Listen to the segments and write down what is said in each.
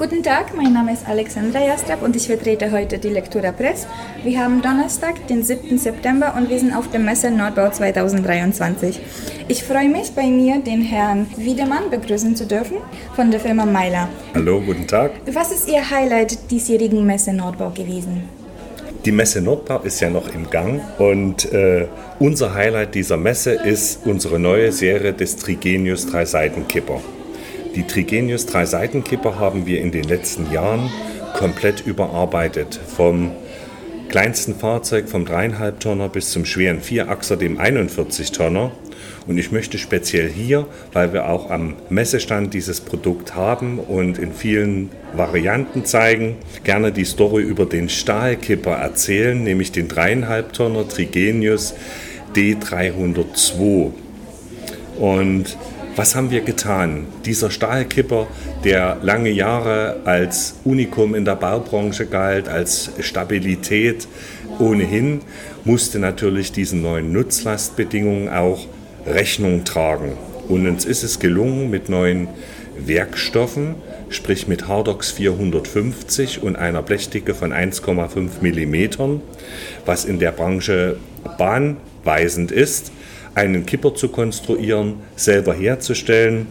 Guten Tag, mein Name ist Alexandra Jastrab und ich vertrete heute die Lektura Press. Wir haben Donnerstag, den 7. September und wir sind auf der Messe Nordbau 2023. Ich freue mich, bei mir den Herrn Wiedemann begrüßen zu dürfen von der Firma Meiler. Hallo, guten Tag. Was ist Ihr Highlight diesjährigen Messe Nordbau gewesen? Die Messe Nordbau ist ja noch im Gang und äh, unser Highlight dieser Messe ist unsere neue Serie des Trigenius Drei-Seitenkipper. Die Trigenius Drei-Seitenkipper haben wir in den letzten Jahren komplett überarbeitet. Vom kleinsten Fahrzeug vom 3,5 Tonner bis zum schweren Vierachser, dem 41 Tonner. Und ich möchte speziell hier, weil wir auch am Messestand dieses Produkt haben und in vielen Varianten zeigen, gerne die Story über den Stahlkipper erzählen, nämlich den 3,5 Tonner Trigenius D302. Und was haben wir getan? Dieser Stahlkipper, der lange Jahre als Unikum in der Baubranche galt, als Stabilität ohnehin, musste natürlich diesen neuen Nutzlastbedingungen auch Rechnung tragen. Und uns ist es gelungen, mit neuen Werkstoffen, sprich mit Hardox 450 und einer Blechdicke von 1,5 mm, was in der Branche bahnweisend ist, einen Kipper zu konstruieren, selber herzustellen,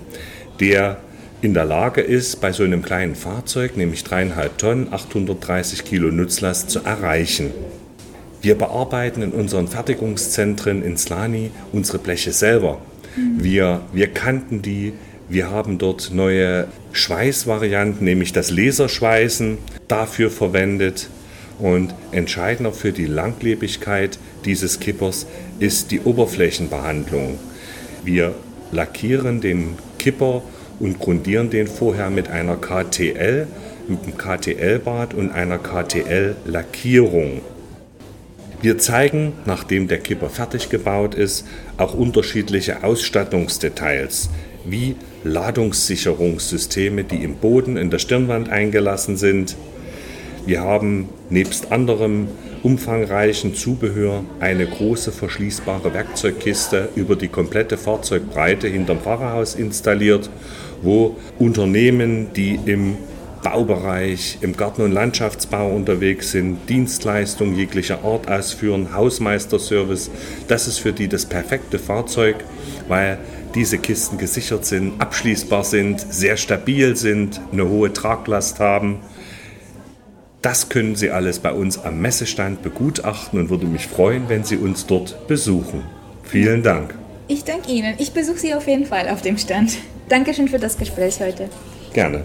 der in der Lage ist, bei so einem kleinen Fahrzeug, nämlich dreieinhalb Tonnen, 830 Kilo Nutzlast zu erreichen. Wir bearbeiten in unseren Fertigungszentren in Slani unsere Bleche selber. Wir, wir kannten die, wir haben dort neue Schweißvarianten, nämlich das Laserschweißen, dafür verwendet. Und entscheidender für die Langlebigkeit dieses Kippers ist die Oberflächenbehandlung. Wir lackieren den Kipper und grundieren den vorher mit einer KTL, mit einem KTL-Bad und einer KTL-Lackierung. Wir zeigen, nachdem der Kipper fertig gebaut ist, auch unterschiedliche Ausstattungsdetails, wie Ladungssicherungssysteme, die im Boden in der Stirnwand eingelassen sind. Wir haben nebst anderem umfangreichen Zubehör eine große verschließbare Werkzeugkiste über die komplette Fahrzeugbreite hinterm Fahrerhaus installiert, wo Unternehmen, die im Baubereich, im Garten- und Landschaftsbau unterwegs sind, Dienstleistungen jeglicher Art ausführen, Hausmeisterservice. Das ist für die das perfekte Fahrzeug, weil diese Kisten gesichert sind, abschließbar sind, sehr stabil sind, eine hohe Traglast haben das können Sie alles bei uns am Messestand begutachten und würde mich freuen, wenn Sie uns dort besuchen. Vielen Dank. Ich danke Ihnen. Ich besuche Sie auf jeden Fall auf dem Stand. Dankeschön für das Gespräch heute. Gerne.